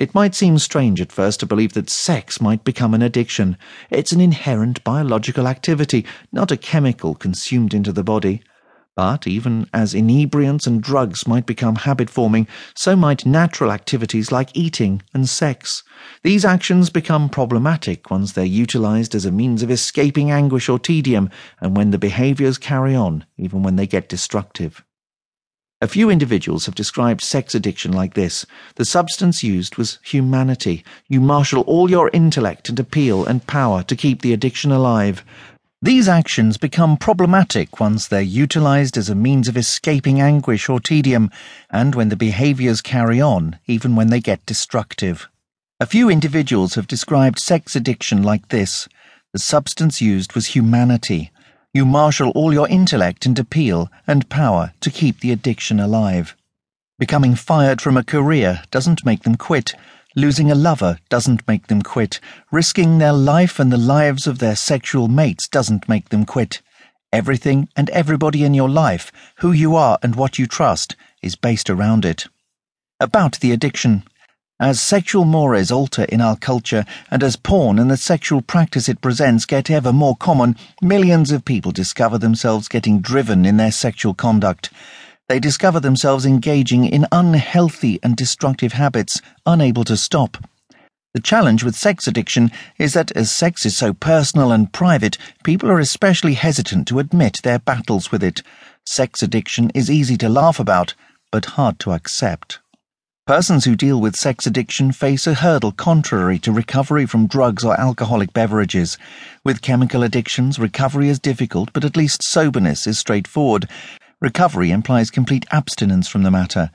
It might seem strange at first to believe that sex might become an addiction. It's an inherent biological activity, not a chemical consumed into the body. But even as inebriants and drugs might become habit forming, so might natural activities like eating and sex. These actions become problematic once they're utilized as a means of escaping anguish or tedium, and when the behaviors carry on, even when they get destructive. A few individuals have described sex addiction like this The substance used was humanity. You marshal all your intellect and appeal and power to keep the addiction alive. These actions become problematic once they're utilized as a means of escaping anguish or tedium, and when the behaviors carry on, even when they get destructive. A few individuals have described sex addiction like this The substance used was humanity. You marshal all your intellect and appeal and power to keep the addiction alive. Becoming fired from a career doesn't make them quit Losing a lover doesn't make them quit. Risking their life and the lives of their sexual mates doesn't make them quit. Everything and everybody in your life, who you are and what you trust, is based around it. About the addiction. As sexual mores alter in our culture, and as porn and the sexual practice it presents get ever more common, millions of people discover themselves getting driven in their sexual conduct they discover themselves engaging in unhealthy and destructive habits, unable to stop. The challenge with sex addiction is that as sex is so personal and private, people are especially hesitant to admit their battles with it. Sex addiction is easy to laugh about, but hard to accept. Persons who deal with sex addiction face a hurdle contrary to recovery from drugs or alcoholic beverages. With chemical addictions, recovery is difficult, but at least soberness is straightforward, Recovery implies complete abstinence from the matter.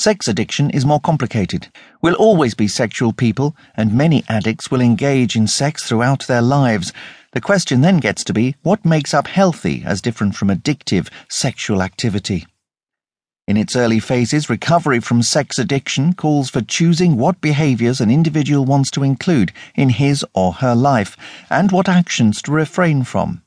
Sex addiction is more complicated. We'll always be sexual people, and many addicts will engage in sex throughout their lives. The question then gets to be what makes up healthy as different from addictive sexual activity? In its early phases, recovery from sex addiction calls for choosing what behaviors an individual wants to include in his or her life and what actions to refrain from.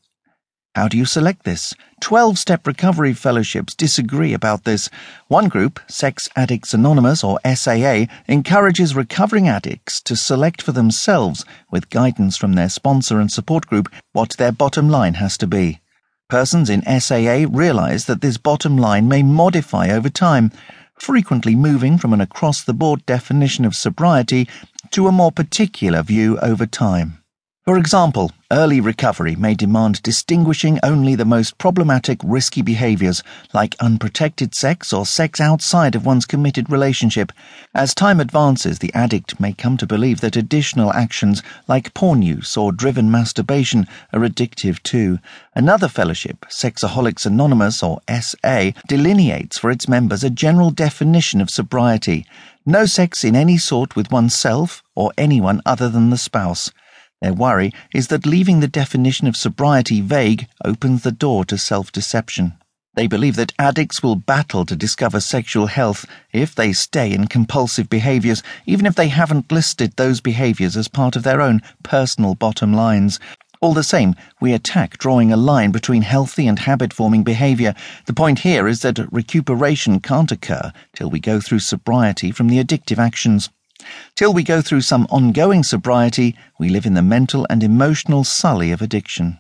How do you select this? 12 step recovery fellowships disagree about this. One group, Sex Addicts Anonymous or SAA, encourages recovering addicts to select for themselves, with guidance from their sponsor and support group, what their bottom line has to be. Persons in SAA realize that this bottom line may modify over time, frequently moving from an across the board definition of sobriety to a more particular view over time. For example, early recovery may demand distinguishing only the most problematic risky behaviors, like unprotected sex or sex outside of one's committed relationship. As time advances, the addict may come to believe that additional actions, like porn use or driven masturbation, are addictive too. Another fellowship, Sexaholics Anonymous or SA, delineates for its members a general definition of sobriety no sex in any sort with oneself or anyone other than the spouse. Their worry is that leaving the definition of sobriety vague opens the door to self deception. They believe that addicts will battle to discover sexual health if they stay in compulsive behaviors, even if they haven't listed those behaviors as part of their own personal bottom lines. All the same, we attack drawing a line between healthy and habit forming behavior. The point here is that recuperation can't occur till we go through sobriety from the addictive actions. Till we go through some ongoing sobriety, we live in the mental and emotional sully of addiction.